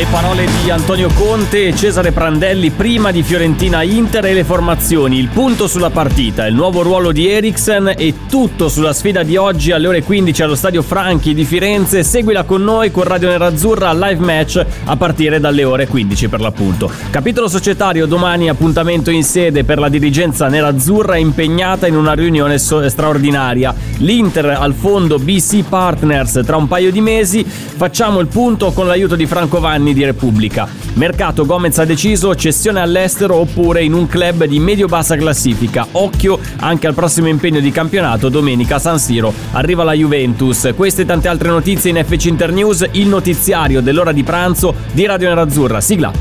Le parole di Antonio Conte e Cesare Prandelli prima di Fiorentina Inter e le formazioni, il punto sulla partita, il nuovo ruolo di Eriksen e tutto sulla sfida di oggi alle ore 15 allo stadio Franchi di Firenze. Seguila con noi con Radio Nerazzurra live match a partire dalle ore 15 per l'appunto. Capitolo societario domani appuntamento in sede per la dirigenza nerazzurra impegnata in una riunione straordinaria. L'Inter al fondo BC Partners tra un paio di mesi. Facciamo il punto con l'aiuto di Franco Vanni di Repubblica. Mercato Gomez ha deciso cessione all'estero oppure in un club di medio-bassa classifica. Occhio anche al prossimo impegno di campionato domenica a San Siro. Arriva la Juventus. Queste e tante altre notizie in FC Internews, il notiziario dell'ora di pranzo di Radio Nerazzurra. Sigla.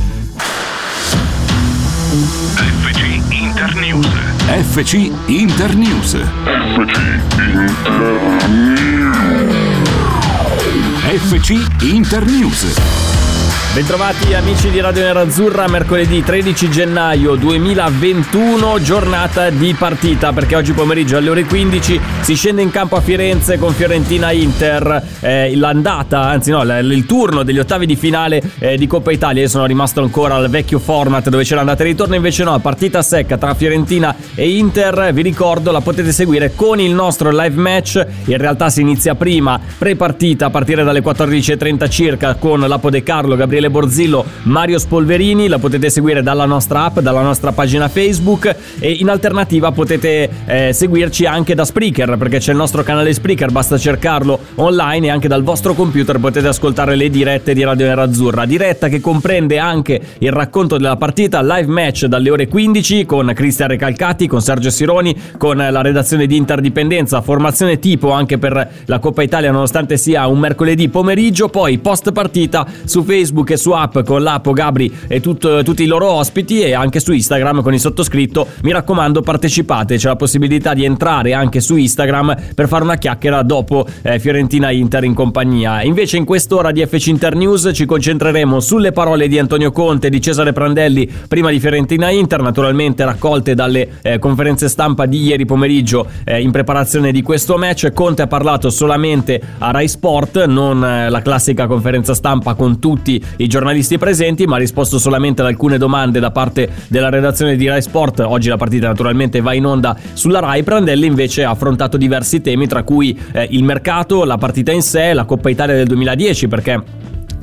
FC Internews. FC Internews. FC Internews. Bentrovati amici di Radio Nerazzurra, mercoledì 13 gennaio 2021, giornata di partita perché oggi pomeriggio alle ore 15 si scende in campo a Firenze con Fiorentina Inter, eh, l'andata, anzi no, il turno degli ottavi di finale eh, di Coppa Italia, io sono rimasto ancora al vecchio format dove c'è l'andata e ritorno, invece no, partita secca tra Fiorentina e Inter, vi ricordo la potete seguire con il nostro live match, in realtà si inizia prima, pre-partita a partire dalle 14.30 circa con Lapo De Carlo, Gabriele Borzillo, Mario Spolverini, la potete seguire dalla nostra app, dalla nostra pagina Facebook e in alternativa potete eh, seguirci anche da Spreaker perché c'è il nostro canale Spreaker, basta cercarlo online e anche dal vostro computer potete ascoltare le dirette di Radio Nerazzurra, diretta che comprende anche il racconto della partita live match dalle ore 15 con Cristian Recalcati, con Sergio Sironi, con la redazione di Interdipendenza, formazione tipo anche per la Coppa Italia nonostante sia un mercoledì pomeriggio, poi post partita su Facebook e su app con Lapo, Gabri e tutto- tutti i loro ospiti e anche su Instagram con il sottoscritto. Mi raccomando, partecipate, c'è la possibilità di entrare anche su Instagram per fare una chiacchiera dopo eh, Fiorentina Inter in compagnia. Invece in quest'ora di FC Inter News ci concentreremo sulle parole di Antonio Conte e di Cesare Prandelli prima di Fiorentina Inter, naturalmente raccolte dalle eh, conferenze stampa di ieri pomeriggio eh, in preparazione di questo match. Conte ha parlato solamente a Rai Sport, non eh, la classica conferenza stampa con tutti i giornalisti presenti, ma ha risposto solamente ad alcune domande da parte della redazione di Rai Sport. Oggi la partita naturalmente va in onda sulla Rai. Prandelli invece ha affrontato diversi temi, tra cui eh, il mercato, la partita in sé, la Coppa Italia del 2010, perché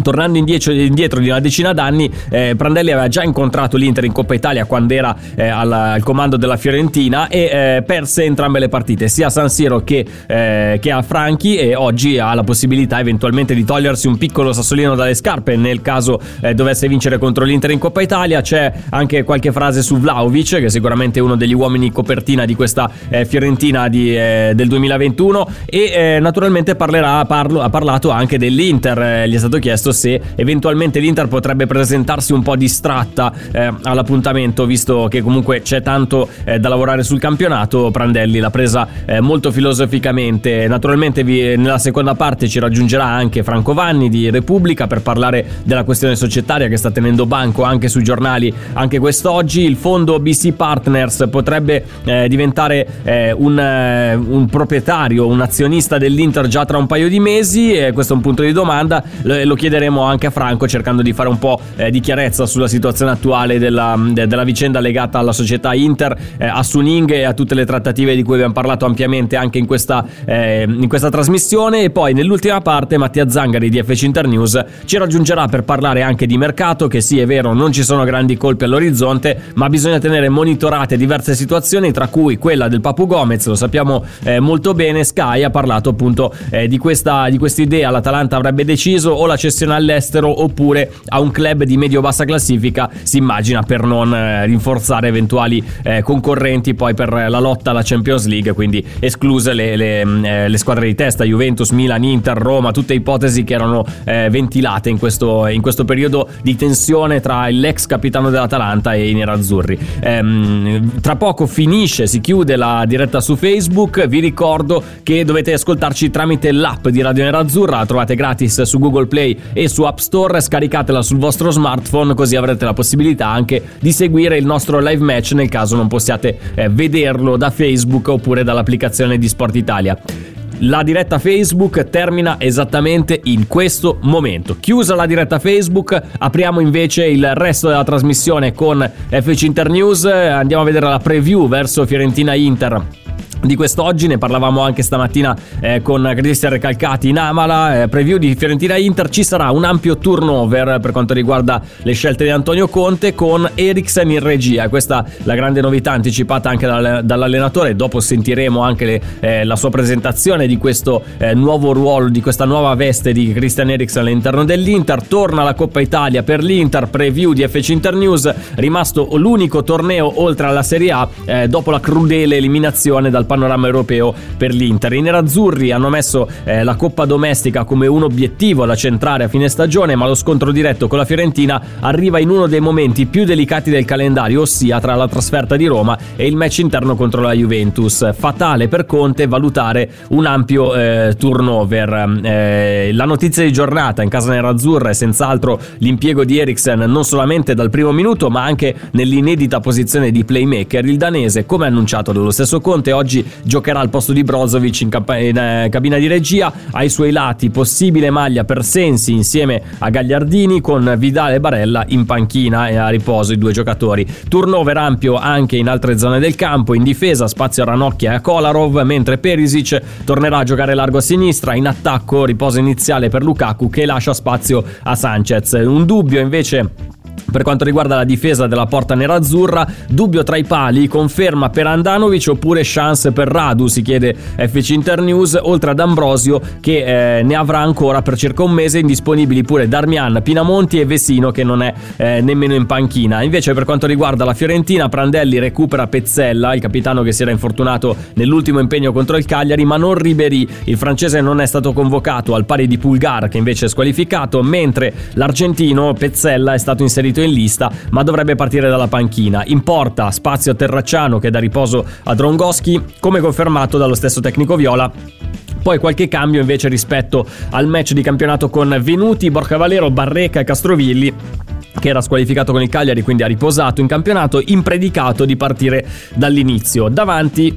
Tornando indietro, indietro di una decina d'anni, eh, Prandelli aveva già incontrato l'Inter in Coppa Italia quando era eh, al, al comando della Fiorentina e eh, perse entrambe le partite, sia a San Siro che, eh, che a Franchi e oggi ha la possibilità eventualmente di togliersi un piccolo sassolino dalle scarpe nel caso eh, dovesse vincere contro l'Inter in Coppa Italia. C'è anche qualche frase su Vlaovic, che è sicuramente uno degli uomini copertina di questa eh, Fiorentina di, del 2021 e naturalmente parlerà, parlo- ha parlato anche dell'Inter, gli è stato chiesto se eventualmente l'Inter potrebbe presentarsi un po' distratta eh, all'appuntamento, visto che comunque c'è tanto eh, da lavorare sul campionato. Prandelli l'ha presa eh, molto filosoficamente. Naturalmente vi- nella seconda parte ci raggiungerà anche Franco Vanni di Repubblica per parlare della questione societaria che sta tenendo banco anche sui giornali anche quest'oggi. Il fondo BC Partners potrebbe eh, diventare eh, un, eh, un proprietario, un azionista dell'Inter già tra un paio di mesi questo è un punto di domanda. Lo, lo chiederemo anche a Franco cercando di fare un po' eh, di chiarezza sulla situazione attuale della, de- della vicenda legata alla società Inter, eh, a Suning e a tutte le trattative di cui abbiamo parlato ampiamente anche in questa, eh, in questa trasmissione. E poi nell'ultima parte Mattia Zangari di FC Internews ci raggiungerà per parlare anche di mercato, che sì è vero non ci sono grandi colpi all'orizzonte, ma bisogna tenere monitorate diverse situazioni, tra cui quella del Papu Gomez, lo sappiamo eh, molto bene, Sky ha parlato appunto eh, di questa di idea, l'Atalanta avrebbe deciso o la cessione scena all'estero oppure a un club di medio-bassa classifica, si immagina per non eh, rinforzare eventuali eh, concorrenti poi per la lotta alla Champions League, quindi escluse le, le, mm, eh, le squadre di testa, Juventus, Milan, Inter, Roma, tutte ipotesi che erano ventilate in questo, in questo periodo di tensione tra l'ex capitano dell'Atalanta e i nerazzurri. Ehm, tra poco finisce, si chiude la diretta su Facebook, vi ricordo che dovete ascoltarci tramite l'app di Radio Nerazzurra, la trovate gratis su Google Play e su App Store, scaricatela sul vostro smartphone così avrete la possibilità anche di seguire il nostro live match nel caso non possiate eh, vederlo da Facebook oppure dall'applicazione di Sport Italia. La diretta Facebook termina esattamente in questo momento. Chiusa la diretta Facebook, apriamo invece il resto della trasmissione con FC Internews. Andiamo a vedere la preview verso Fiorentina Inter di quest'oggi, ne parlavamo anche stamattina eh, con Cristian Recalcati in Amala, eh, preview di Fiorentina Inter, ci sarà un ampio turnover per quanto riguarda le scelte di Antonio Conte con Eriksen in regia, questa la grande novità anticipata anche dal, dall'allenatore, dopo sentiremo anche le, eh, la sua presentazione di questo eh, nuovo ruolo, di questa nuova veste di Christian Eriksen all'interno dell'Inter, torna la Coppa Italia per l'Inter, preview di FC Inter News, rimasto l'unico torneo oltre alla Serie A eh, dopo la crudele eliminazione dal panorama europeo per l'Inter. I nerazzurri hanno messo eh, la Coppa Domestica come un obiettivo da centrare a fine stagione, ma lo scontro diretto con la Fiorentina arriva in uno dei momenti più delicati del calendario, ossia tra la trasferta di Roma e il match interno contro la Juventus. Fatale per Conte valutare un ampio eh, turnover. Eh, la notizia di giornata in casa nerazzurra è senz'altro l'impiego di Eriksen non solamente dal primo minuto, ma anche nell'inedita posizione di playmaker. Il danese, come annunciato dallo stesso Conte, oggi oggi giocherà al posto di Brozovic in, camp- in eh, cabina di regia. Ai suoi lati possibile maglia per Sensi insieme a Gagliardini con Vidale e Barella in panchina e a riposo i due giocatori. Turnover ampio anche in altre zone del campo, in difesa spazio a Ranocchia e a Kolarov, mentre Perisic tornerà a giocare largo a sinistra, in attacco riposo iniziale per Lukaku che lascia spazio a Sanchez. Un dubbio invece per quanto riguarda la difesa della porta nerazzurra, dubbio tra i pali, conferma per Andanovic oppure chance per Radu, si chiede FC Internews, oltre ad Ambrosio che eh, ne avrà ancora per circa un mese indisponibili pure Darmian, Pinamonti e Vesino che non è eh, nemmeno in panchina. Invece per quanto riguarda la Fiorentina, Prandelli recupera Pezzella, il capitano che si era infortunato nell'ultimo impegno contro il Cagliari, ma non Ribery, il francese non è stato convocato al pari di Pulgar che invece è squalificato, mentre l'argentino Pezzella è stato inserito inserito in lista, ma dovrebbe partire dalla panchina. In porta spazio a Terracciano che dà riposo a Drongoschi, come confermato dallo stesso tecnico Viola. Poi qualche cambio invece rispetto al match di campionato con Venuti, Borca Valero, Barreca e Castrovilli che era squalificato con il Cagliari, quindi ha riposato in campionato, impredicato di partire dall'inizio. Davanti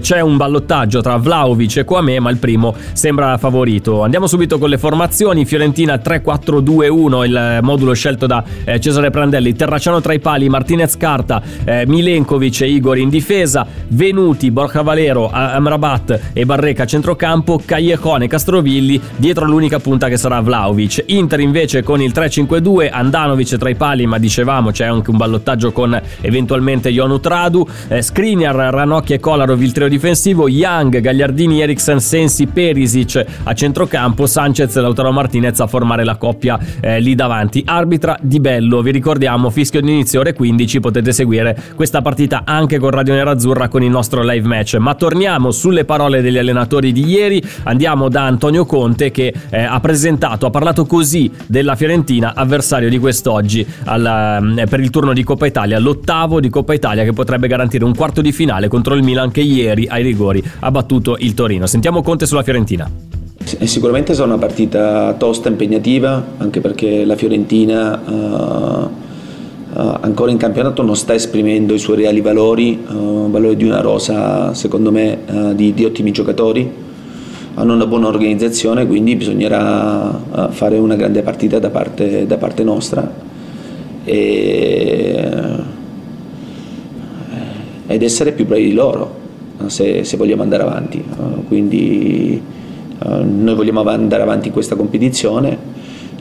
c'è un ballottaggio tra Vlaovic e Kwame, ma il primo sembra favorito. Andiamo subito con le formazioni. Fiorentina 3-4-2-1, il modulo scelto da eh, Cesare Prandelli. Terracciano tra i pali, Martinez Carta, eh, Milenkovic e Igor in difesa, Venuti, Borja Valero, Amrabat e Barreca a centrocampo, Callejon e Castrovilli dietro l'unica punta che sarà Vlaovic. Inter invece con il 3-5-2, Andanovic tra i pali, ma dicevamo c'è anche un ballottaggio con eventualmente Jonu Tradu, eh, Skriniar, Ranocchi e Kolarov il trio difensivo, Young, Gagliardini, Eriksen, Sensi, Perisic a centrocampo, Sanchez e Lautaro Martinez a formare la coppia eh, lì davanti. Arbitra Di Bello, vi ricordiamo, fischio di inizio ore 15, potete seguire questa partita anche con Radio Nerazzurra con il nostro live match. Ma torniamo sulle parole degli allenatori di ieri, andiamo da Antonio Conte che eh, ha presentato, ha parlato così della Fiorentina, avversario di quest'oggi al, eh, per il turno di Coppa Italia, l'ottavo di Coppa Italia che potrebbe garantire un quarto di finale contro il Milan che ieri ieri ai rigori ha battuto il Torino. Sentiamo Conte sulla Fiorentina. Sicuramente sarà una partita tosta, impegnativa, anche perché la Fiorentina uh, uh, ancora in campionato non sta esprimendo i suoi reali valori, uh, valori di una rosa secondo me di, di, ottimi giocatori, hanno una buona organizzazione, quindi bisognerà fare una grande partita da parte, da parte nostra. E, ed essere più bravi di loro se, se vogliamo andare avanti. Quindi uh, noi vogliamo andare avanti in questa competizione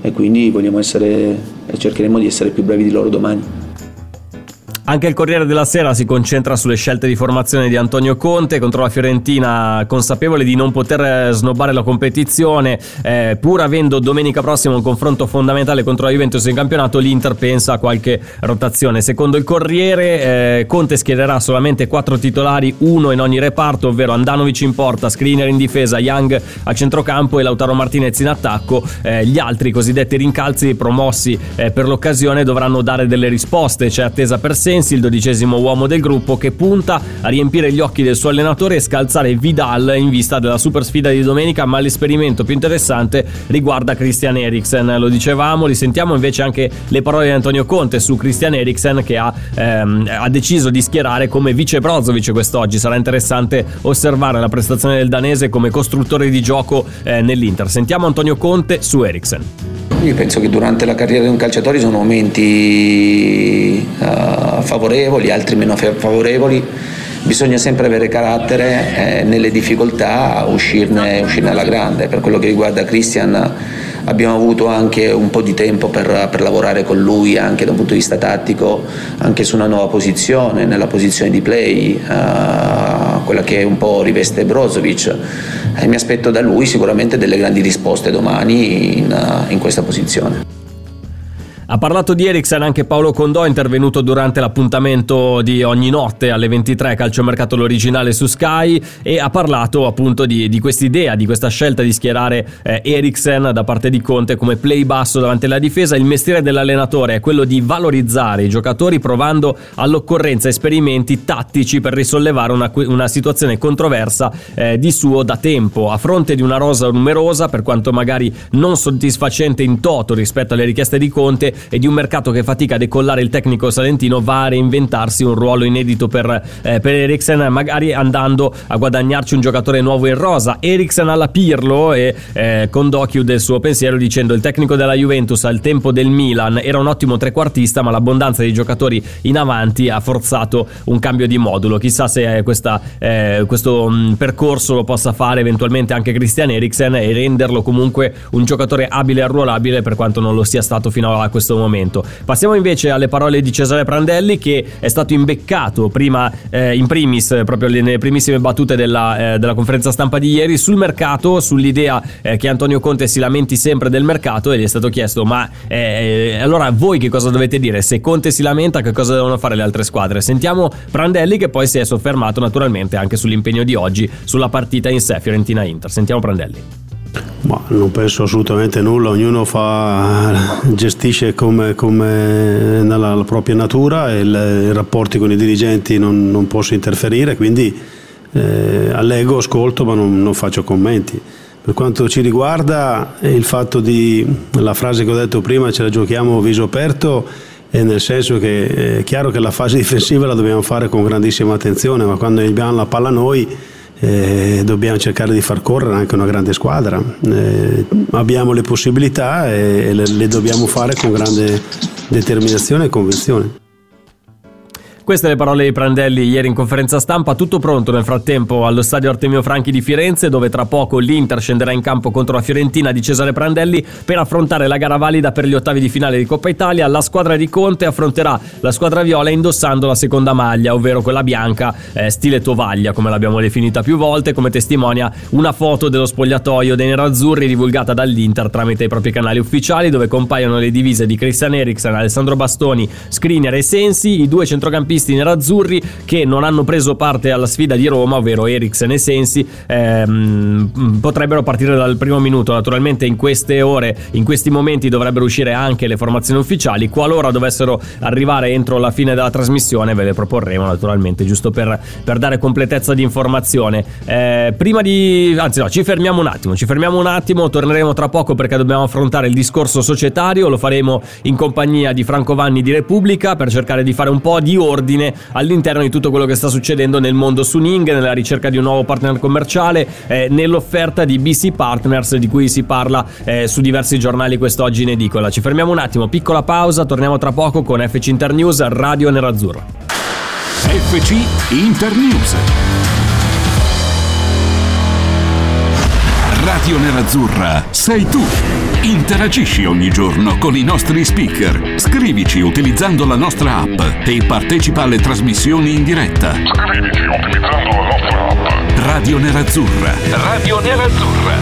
e quindi essere, cercheremo di essere più bravi di loro domani. Anche il Corriere della Sera si concentra sulle scelte di formazione di Antonio Conte contro la Fiorentina, consapevole di non poter eh, snobbare la competizione, eh, pur avendo domenica prossima un confronto fondamentale contro la Juventus in campionato, l'Inter pensa a qualche rotazione. Secondo il Corriere, eh, Conte schiererà solamente quattro titolari, uno in ogni reparto, ovvero Andanovic in porta, Screener in difesa, Young a centrocampo e Lautaro Martinez in attacco. Eh, gli altri cosiddetti rincalzi promossi eh, per l'occasione dovranno dare delle risposte. C'è attesa per sé Sensi, il dodicesimo uomo del gruppo, che punta a riempire gli occhi del suo allenatore e scalzare Vidal in vista della super sfida di domenica, ma l'esperimento più interessante riguarda Christian Eriksen. Lo dicevamo, risentiamo invece anche le parole di Antonio Conte su Christian Eriksen che ha, ehm, ha deciso di schierare come vice Brozovic quest'oggi. Sarà interessante osservare la prestazione del danese come costruttore di gioco eh, nell'Inter. Sentiamo Antonio Conte su Eriksen. Io penso che durante la carriera di un calciatore sono momenti uh, favorevoli, altri meno favorevoli. Bisogna sempre avere carattere eh, nelle difficoltà, uscirne, uscirne alla grande. Per quello che riguarda Christian abbiamo avuto anche un po' di tempo per, per, lavorare con lui anche da un punto di vista tattico, anche su una nuova posizione, nella posizione di play, uh, quella che un po' riveste Brozovic e mi aspetto da lui sicuramente delle grandi risposte domani in, in questa posizione. Ha parlato di Eriksen anche Paolo Condò, intervenuto durante l'appuntamento di ogni notte alle 23 calciomercato l'originale su Sky e ha parlato appunto di, di quest'idea, di questa scelta di schierare eh, Eriksen da parte di Conte come play basso davanti alla difesa. Il mestiere dell'allenatore è quello di valorizzare i giocatori provando all'occorrenza esperimenti tattici per risollevare una, una situazione controversa eh, di suo da tempo. A fronte di una rosa numerosa, per quanto magari non soddisfacente in toto rispetto alle richieste di Conte, e di un mercato che fatica a decollare il tecnico salentino va a reinventarsi un ruolo inedito per, eh, per Eriksen, magari andando a guadagnarci un giocatore nuovo in rosa. Eriksen alla Pirlo e eh, Condò chiude il suo pensiero dicendo il tecnico della Juventus al tempo del Milan era un ottimo trequartista ma l'abbondanza di giocatori in avanti ha forzato un cambio di modulo. Chissà se questa, eh, questo mh, mm, percorso lo possa fare eventualmente anche Christian Eriksen e renderlo comunque un giocatore abile e arruolabile per quanto non lo sia stato fino a questo questo momento. Passiamo invece alle parole di Cesare Prandelli che è stato imbeccato prima eh, in primis proprio nelle primissime battute della, eh, della, conferenza stampa di ieri sul mercato, sull'idea eh, che Antonio Conte si lamenti sempre del mercato e gli è stato chiesto ma eh, allora voi che cosa dovete dire? Se Conte si lamenta che cosa devono fare le altre squadre? Sentiamo Prandelli che poi si è soffermato naturalmente anche sull'impegno di oggi sulla partita in sé Fiorentina-Inter. Sentiamo Prandelli. Ma non penso assolutamente nulla, ognuno fa, gestisce come, come nella propria natura e i rapporti con i dirigenti non, non posso interferire, quindi eh, allego, ascolto ma non, non, faccio commenti. Per quanto ci riguarda il fatto di, la frase che ho detto prima, ce la giochiamo viso aperto, è nel senso che è chiaro che la fase difensiva la dobbiamo fare con grandissima attenzione, ma quando abbiamo la palla noi eh, dobbiamo cercare di far correre anche una grande squadra. Eh, abbiamo le possibilità e le, le dobbiamo fare con grande determinazione e convinzione. Queste le parole di Prandelli ieri in conferenza stampa, tutto pronto nel frattempo allo stadio Artemio Franchi di Firenze dove tra poco l'Inter scenderà in campo contro la Fiorentina di Cesare Prandelli per affrontare la gara valida per gli ottavi di finale di Coppa Italia. La squadra di Conte affronterà la squadra viola indossando la seconda maglia, ovvero quella bianca eh, stile tovaglia come l'abbiamo definita più volte, come testimonia una foto dello spogliatoio dei nerazzurri divulgata dall'Inter tramite i propri canali ufficiali dove compaiono le divise di Christian Eriksen, Alessandro Bastoni, Skriniar e Sensi, i due centrocampisti centrocampisti nerazzurri che non hanno preso parte alla sfida di Roma, ovvero Eriksen e Sensi, ehm, potrebbero partire dal primo minuto. Naturalmente in queste ore, in questi momenti dovrebbero uscire anche le formazioni ufficiali. Qualora dovessero arrivare entro la fine della trasmissione, ve le proporremo naturalmente, giusto per, per dare completezza di informazione. Eh, prima di... anzi no, ci fermiamo un attimo, ci fermiamo un attimo, torneremo tra poco perché dobbiamo affrontare il discorso societario, lo faremo in compagnia di Franco Vanni di Repubblica per cercare di fare un po' di ordine ordine all'interno di tutto quello che sta succedendo nel mondo Suning, nella ricerca di un nuovo partner commerciale, eh, nell'offerta di BC Partners di cui si parla eh, su diversi giornali quest'oggi in edicola. Ci fermiamo un attimo, piccola pausa, torniamo tra poco con FC Internews Radio Nerazzurro. FC Internews. Radio Nerazzurra sei tu. Interagisci ogni giorno con i nostri speaker. Scrivici utilizzando la nostra app e partecipa alle trasmissioni in diretta. Scrivici utilizzando la nostra app. Radio Nerazzurra. Radio Nerazzurra.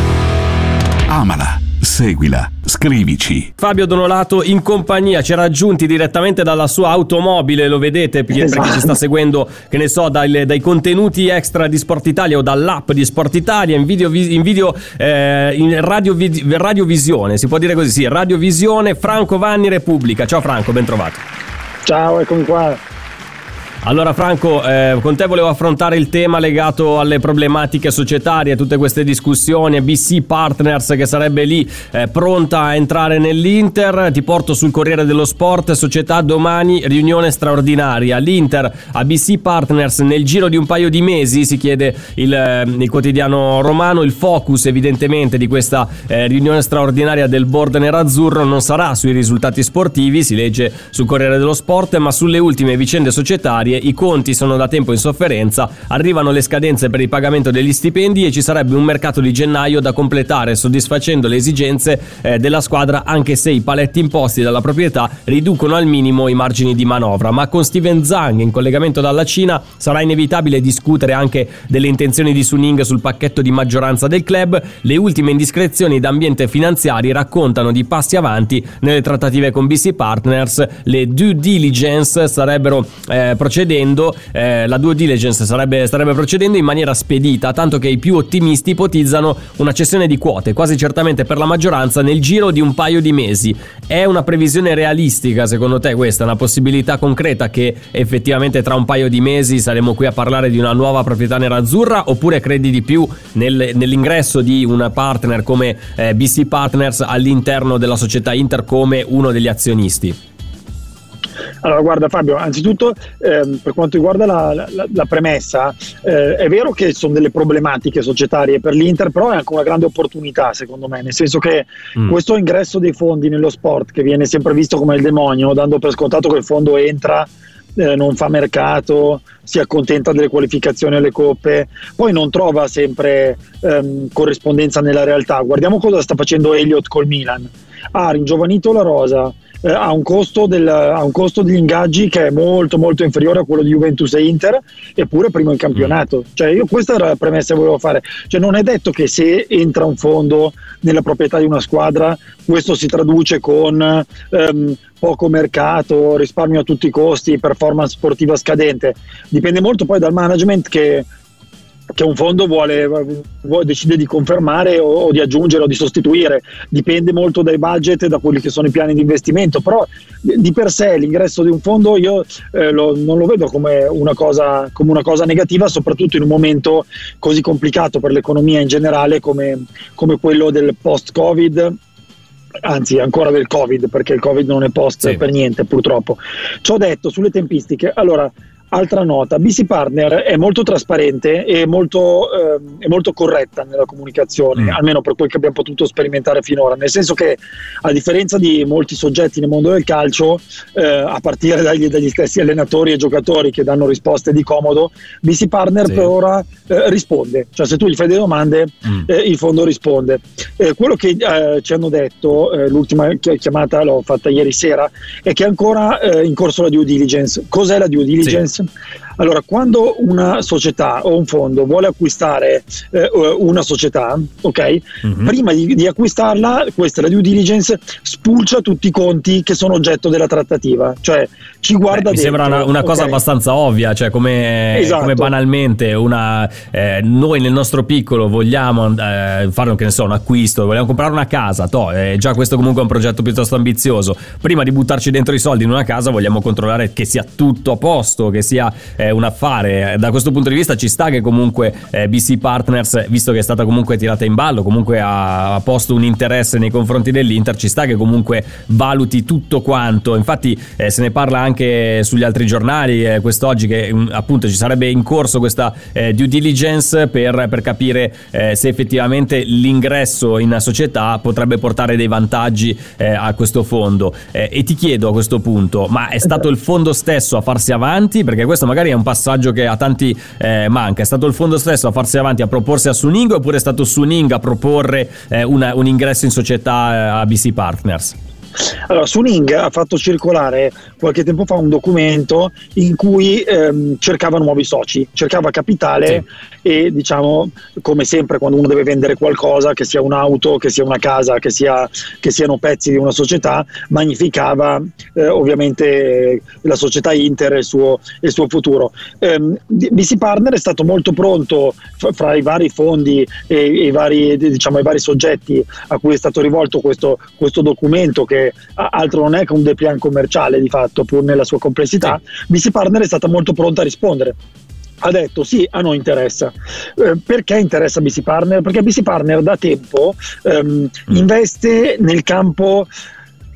Amala, seguila, scrivici. Fabio Donolato in compagnia ci ha raggiunti direttamente dalla sua automobile, lo vedete per per chi ci sta seguendo, che ne so, dai, dai contenuti extra di Sport Italia o dall'app di Sport Italia in video, in, video, eh, in radio, radiovisione, si può dire così, sì, radiovisione, Franco Vanni Repubblica. Ciao Franco, ben trovato. Ciao, eccomi qua. Allora Franco, eh, con te volevo affrontare il tema legato alle problematiche societarie, tutte queste discussioni, BC Partners che sarebbe lì eh, pronta a entrare nell'Inter, ti porto sul Corriere dello Sport, società domani, riunione straordinaria, l'Inter a BC Partners nel giro di un paio di mesi, si chiede il, eh, il quotidiano romano, il focus evidentemente di questa eh, riunione straordinaria del board nerazzurro non sarà sui risultati sportivi, si legge sul Corriere dello Sport, ma sulle ultime vicende societarie i conti sono da tempo in sofferenza, arrivano le scadenze per il pagamento degli stipendi e ci sarebbe un mercato di gennaio da completare soddisfacendo le esigenze eh, della squadra anche se i paletti imposti dalla proprietà riducono al minimo i margini di manovra. Ma con Steven Zhang in collegamento dalla Cina sarà inevitabile discutere anche delle intenzioni di Suning sul pacchetto di maggioranza del club. Le ultime indiscrezioni d'ambiente finanziari raccontano di passi avanti nelle trattative con BC Partners. Le due diligence sarebbero eh, procedendo procedendo, eh, la due diligence sarebbe, starebbe procedendo in maniera spedita, tanto che i più ottimisti ipotizzano una cessione di quote, quasi certamente per la maggioranza, nel giro di un paio di mesi. È una previsione realistica secondo te questa? Una possibilità concreta che effettivamente tra un paio di mesi saremo qui a parlare di una nuova proprietà nerazzurra oppure credi di più nel, nell'ingresso di un partner come eh, BC Partners all'interno della società Inter come uno degli azionisti? Allora, guarda Fabio, anzitutto ehm, per quanto riguarda la, la, la premessa, eh, è vero che sono delle problematiche societarie per l'Inter, però è anche una grande opportunità secondo me, nel senso che mm. questo ingresso dei fondi nello sport, che viene sempre visto come il demonio, dando per scontato che il fondo entra eh, non fa mercato, si accontenta delle qualificazioni alle coppe, poi non trova sempre ehm, corrispondenza nella realtà. Guardiamo cosa sta facendo Elliott col Milan. Ha ringiovanito la rosa, eh, ha, un costo del, ha un costo degli ingaggi che è molto molto inferiore a quello di Juventus e Inter, eppure primo in campionato. Mm. Cioè, io questa era la premessa che volevo fare. Cioè, non è detto che se entra un fondo nella proprietà di una squadra, questo si traduce con ehm, poco mercato, risparmio a tutti i costi, performance sportiva scadente. Dipende molto poi dal management che che un fondo vuole, vuole, decide di confermare o, o, di aggiungere o di sostituire, dipende molto dai budget e da quelli che sono i piani di investimento, però di per sé l'ingresso di un fondo io eh, lo, non lo vedo come una, cosa, come una, cosa, negativa, soprattutto in un momento così complicato per l'economia in generale come, come quello del post-Covid anzi ancora del Covid, perché il Covid non è post sì. per niente purtroppo. Ciò detto, sulle tempistiche, allora Altra nota, BC Partner è molto trasparente e molto, eh, è molto corretta nella comunicazione, mm. almeno per quel che abbiamo potuto sperimentare finora, nel senso che a differenza di molti soggetti nel mondo del calcio, eh, a partire dagli, dagli, stessi allenatori e giocatori che danno risposte di comodo, BC Partner sì. per ora eh, risponde, cioè se tu gli fai delle domande mm. Eh, il fondo risponde. Eh, quello che eh, ci hanno detto, l'ultima chiamata l'ho fatta ieri sera, è che è ancora in corso la due diligence. Cos'è la due diligence? Sì. awesome. Allora, quando una società o un fondo vuole acquistare eh, una società, ok? Mm-hmm. Prima di, di, acquistarla, questa è la due diligence, spulcia tutti i conti che sono oggetto della trattativa, cioè ci guarda Beh, Mi sembra una, una cosa okay? abbastanza ovvia, cioè come, esatto. come banalmente una, eh, noi nel nostro piccolo vogliamo eh, fare so, un acquisto, vogliamo comprare una casa, toh, eh, già questo comunque è un progetto piuttosto ambizioso. Prima di buttarci dentro i soldi in una casa vogliamo controllare che sia tutto a posto, che sia eh, un affare. Da questo punto di vista ci sta che comunque eh, BC Partners, visto che è stata comunque tirata in ballo, comunque ha, ha posto un interesse nei confronti dell'Inter, ci sta che comunque valuti tutto quanto. Infatti eh, se ne parla anche sugli altri giornali eh, quest'oggi che mh, mm, appunto ci sarebbe in corso questa eh, due diligence per, per capire eh, se effettivamente l'ingresso in società potrebbe portare dei vantaggi a questo fondo. e ti chiedo a questo punto, ma è stato il fondo stesso a farsi avanti? Perché questo magari è un passaggio che a tanti eh, manca. È stato il fondo stesso a farsi avanti a proporsi a Suning oppure è stato Suning a proporre eh, una, un ingresso in società eh, a BC Partners? Allora, Suning ha fatto circolare qualche tempo fa un documento in cui ehm, cercava nuovi soci, cercava capitale sì. e diciamo, come sempre quando uno deve vendere qualcosa, che sia un'auto, che sia una casa, che, sia, che siano pezzi di una società, magnificava eh, ovviamente la società Inter e il suo, il suo futuro. Ehm, BC Partner è stato molto pronto fra i vari fondi e, e i, vari, diciamo, i vari soggetti a cui è stato rivolto questo, questo documento che altro non è che un depliant commerciale di fatto, pur nella sua complessità, sì. BC Partner è stata molto pronta a rispondere ha detto sì, a noi interessa. Eh, perché interessa BC Partner? Perché BC Partner da tempo ehm, mm. investe nel campo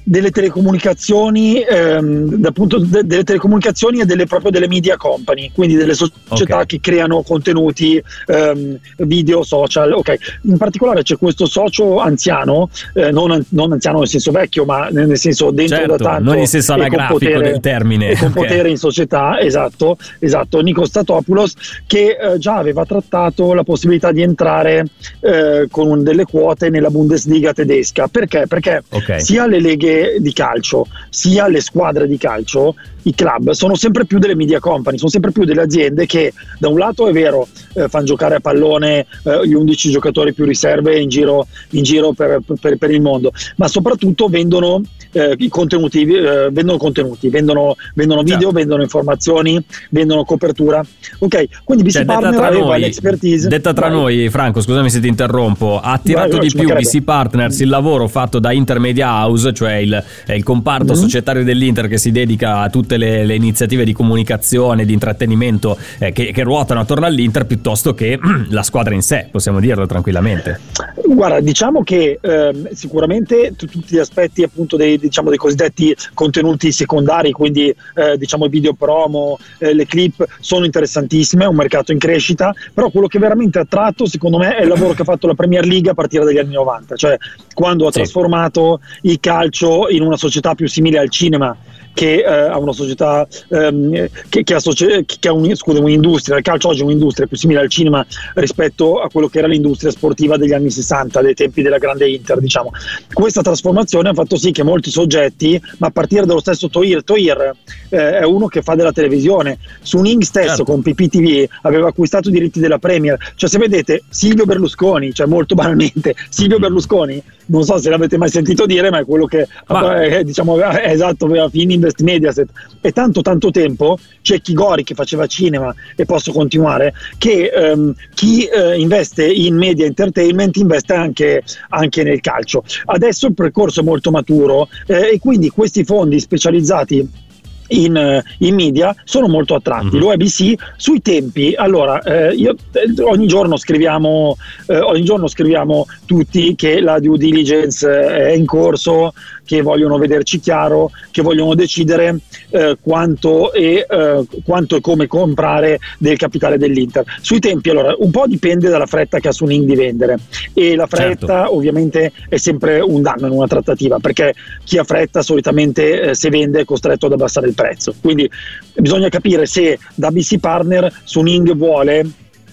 delle telecomunicazioni, ehm, appunto, de- delle telecomunicazioni e delle, proprio delle media company, quindi delle società okay. che creano contenuti ehm, video, social. Okay. In particolare c'è questo socio anziano, eh, non, non, anziano nel senso vecchio, ma nel senso dentro certo, da tanto. Non in senso anagrafico potere, del termine. Con okay. potere in società, esatto, esatto. Nico Statopoulos, che eh, già aveva trattato la possibilità di entrare eh, con delle quote nella Bundesliga tedesca. Perché? Perché sia le leghe di calcio sia le squadre di calcio, i club, sono sempre più delle media company, sono sempre più delle aziende che da un lato è vero eh, fanno giocare a pallone eh, gli 11 giocatori più riserve in giro, in giro per, per, per, il mondo, ma soprattutto vendono eh, i contenuti, eh, vendono contenuti, vendono, vendono video, certo. vendono informazioni, vendono copertura. Ok, quindi BC cioè, Partner aveva noi, l'expertise. Detta tra vai. noi, Franco, scusami se ti interrompo, ha attirato vai, di più BC Partners il lavoro fatto da Intermedia House, cioè il, il comparto mm-hmm. societario dell'Inter che si dedica a tutte le, le iniziative di comunicazione, di intrattenimento eh, che, che, ruotano attorno all'Inter piuttosto che la squadra in sé, possiamo dirlo tranquillamente. Guarda, diciamo che eh, sicuramente t- tutti gli aspetti appunto dei, diciamo, dei cosiddetti contenuti secondari, quindi eh, diciamo i video promo, eh, le clip, sono interessantissime, è un mercato in crescita, però quello che veramente ha attratto secondo me è il lavoro che ha fatto la Premier League a partire dagli anni 90, cioè quando ha sì. trasformato il calcio in una società più simile al cinema che eh, ha una società ehm, che, che, ha, socia- che ha un, scusa, un'industria, il calcio oggi è un'industria più simile al cinema rispetto a quello che era l'industria sportiva degli anni 60, dei tempi della grande Inter, diciamo. Questa trasformazione ha fatto sì che molti soggetti, ma a partire dallo stesso Toir, Toir eh, è uno che fa della televisione, su Ning stesso certo. con PPTV aveva acquistato i diritti della Premier, cioè se vedete Silvio Berlusconi, cioè molto banalmente, Silvio Berlusconi, non so se l'avete mai sentito dire, ma è quello che ma... eh, diciamo, è esatto, aveva fini Invest Mediaset e tanto tanto tempo c'è chi Gori che faceva cinema e posso continuare che ehm, chi eh, investe in media entertainment investe anche, anche, nel calcio adesso il percorso è molto maturo eh, e quindi questi fondi specializzati in, eh, in, media sono molto attratti. Mm-hmm. L'OBC sui tempi, allora eh, io, eh, ogni, giorno scriviamo, eh, ogni giorno scriviamo tutti che la due diligence è in corso, che vogliono vederci chiaro, che vogliono decidere eh, quanto, e, eh, quanto, e, come comprare del capitale dell'Inter. Sui tempi, allora, un po' dipende dalla fretta che ha Suning di vendere e la fretta certo. ovviamente è sempre un danno in una trattativa perché chi ha fretta solitamente eh, se vende è costretto ad abbassare il prezzo. Quindi bisogna capire se da BC Partner Suning vuole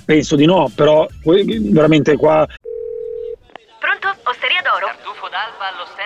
penso di no, però veramente qua Pronto? Osteria d'oro? Tartufo d'alba allo stand 4.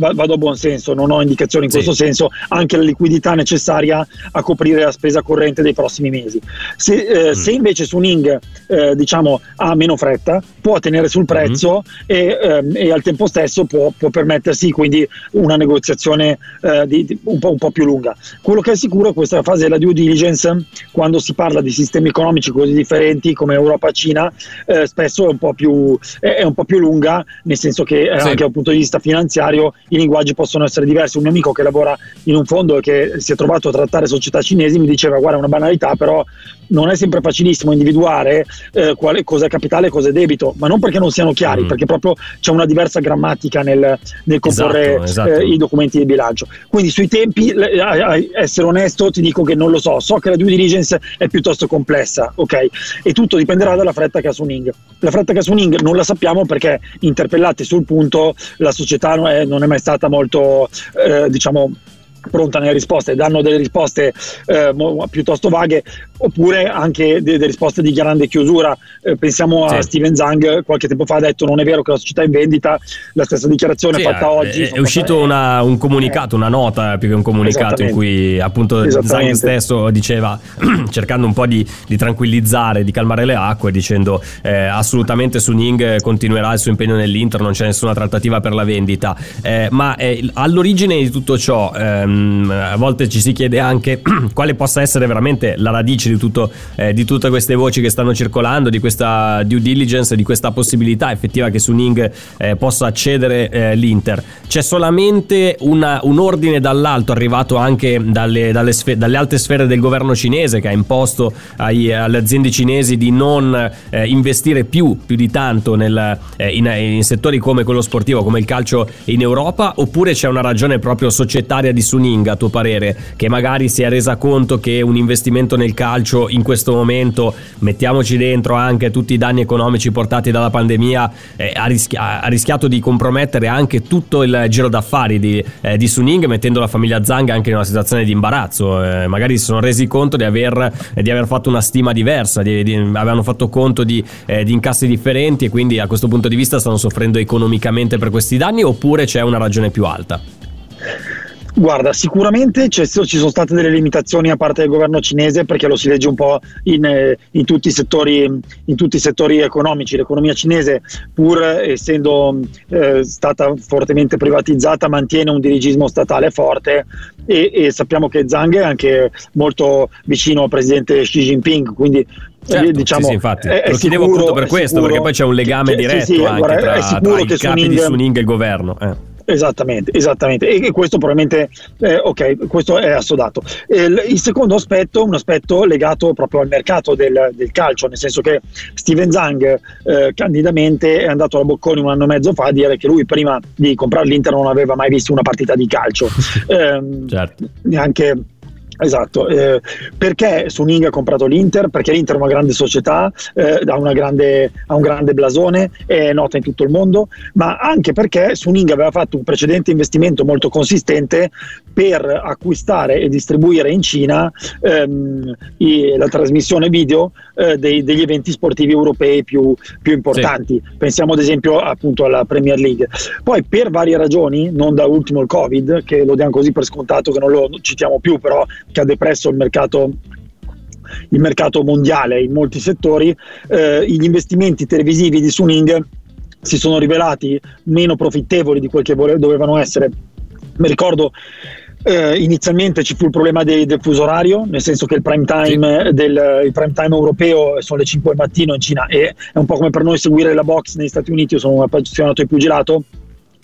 Va- vado a buon senso, non ho indicazioni in Sì. questo senso, anche la liquidità necessaria a coprire la spesa corrente dei prossimi mesi. Se, eh, se invece Suning eh, diciamo, ha meno fretta, può tenere sul prezzo e, ehm, e al tempo stesso può, può permettersi quindi una negoziazione eh, di- di- un, po', un po' più lunga. Quello che è sicuro è questa fase della due diligence, quando si parla di sistemi economici così differenti come Europa e Cina, eh, spesso è un, po più, è, è un po' più lunga, nel senso che eh, Sì. anche dal punto di vista finanziario i linguaggi possono essere diversi. Un mio amico che lavora in un fondo e che si è trovato a trattare società cinesi mi diceva guarda è una banalità però non è sempre facilissimo individuare eh, quale, cosa è capitale e cosa è debito, ma non perché non siano chiari, Mm. perché proprio c'è una diversa grammatica nel, nel comporre Esatto, esatto. eh, i documenti di bilancio. Quindi sui tempi, essere onesto, ti dico che non lo so, so che la due diligence è piuttosto complessa, ok? E tutto dipenderà dalla fretta che ha Suning. La fretta che ha Suning non la sappiamo perché interpellati sul punto la società non è, non è mai stata molto, eh, diciamo, pronta nelle risposte, danno delle risposte eh, piuttosto vaghe oppure anche de- delle risposte di grande chiusura. Eh, pensiamo a Sì. Steven Zhang, qualche tempo fa ha detto non è vero che la società è in vendita, la stessa dichiarazione Sì, fatta eh, oggi. È, sono uscito una- un comunicato, una nota più che un comunicato in cui appunto Zhang stesso diceva, cercando un po' di, di tranquillizzare, di calmare le acque, dicendo eh, assolutamente Suning continuerà il suo impegno nell'Inter, non c'è nessuna trattativa per la vendita. Eh, ma eh, all'origine di tutto ciò, ehm, a volte ci si chiede anche quale possa essere veramente la radice di, tutto, eh, di tutte queste voci che stanno circolando, di questa due diligence, di questa possibilità effettiva che Suning eh, possa accedere eh, l'Inter. C'è solamente una- un ordine dall'alto arrivato anche dalle, dalle sfe- dalle alte sfere del governo cinese che ha imposto ai- alle aziende cinesi di non eh, investire più, più di tanto nel- eh, in, in settori come quello sportivo, come il calcio in Europa, oppure c'è una ragione proprio societaria di Suning, a tuo parere, che magari si è resa conto che un investimento nel calcio in questo momento, mettiamoci dentro anche tutti i danni economici portati dalla pandemia, eh, ha, rischi- ha rischiato di compromettere anche tutto il giro d'affari di, eh, di Suning, mettendo la famiglia Zhang anche in una situazione di imbarazzo. Eh, magari si sono resi conto di aver, di aver fatto una stima diversa, di- di- avevano fatto conto di, eh, di incassi differenti e quindi a questo punto di vista stanno soffrendo economicamente per questi danni oppure c'è una ragione più alta? Guarda, sicuramente ci sono state delle limitazioni a parte del governo cinese perché lo si legge un po' in, eh, in tutti, i settori, in tutti i settori economici. L'economia cinese, pur essendo eh, stata fortemente privatizzata, mantiene un dirigismo statale forte e, e sappiamo che Zhang è anche molto vicino al presidente Xi Jinping, quindi Certo, eh, diciamo, sì, sì, infatti. è- è Lo chiedevo sicuro- appunto per questo, sicuro perché poi c'è un legame che- sì, diretto sì, anche guarda, tra, tra i che capi di Suning- Suning e il governo. eh. Esattamente, esattamente. E e questo probabilmente, eh, ok, questo è assodato. Eh, l- il secondo aspetto, un aspetto legato proprio al mercato del, del calcio, nel senso che Steven Zhang eh, candidamente è andato alla Bocconi un anno e mezzo fa a dire che lui prima di comprare l'Inter non aveva mai visto una partita di calcio. Ehm, Certo. neanche Esatto, eh, perché Suning ha comprato l'Inter? Perché l'Inter è una grande società, eh, ha, grande- ha un grande blasone, è nota in tutto il mondo, ma anche perché Suning aveva fatto un precedente investimento molto consistente per acquistare e distribuire in Cina ehm, i- la trasmissione video eh, dei- degli eventi sportivi europei più, più importanti. Pensiamo ad esempio appunto alla Premier League. Poi per varie ragioni, non da ultimo il Covid, che lo diamo così per scontato che non lo citiamo più, però che ha depresso il mercato il mercato mondiale in molti settori, eh, gli investimenti televisivi di Suning si sono rivelati meno profittevoli di quel che vole- dovevano essere. Mi ricordo eh, inizialmente ci fu il problema dei- del fuso orario, nel senso che il prime time, del, il prime time europeo sono le 5 del mattino in Cina e è un po' come per noi seguire la box negli Stati Uniti, io sono un appassionato di pugilato.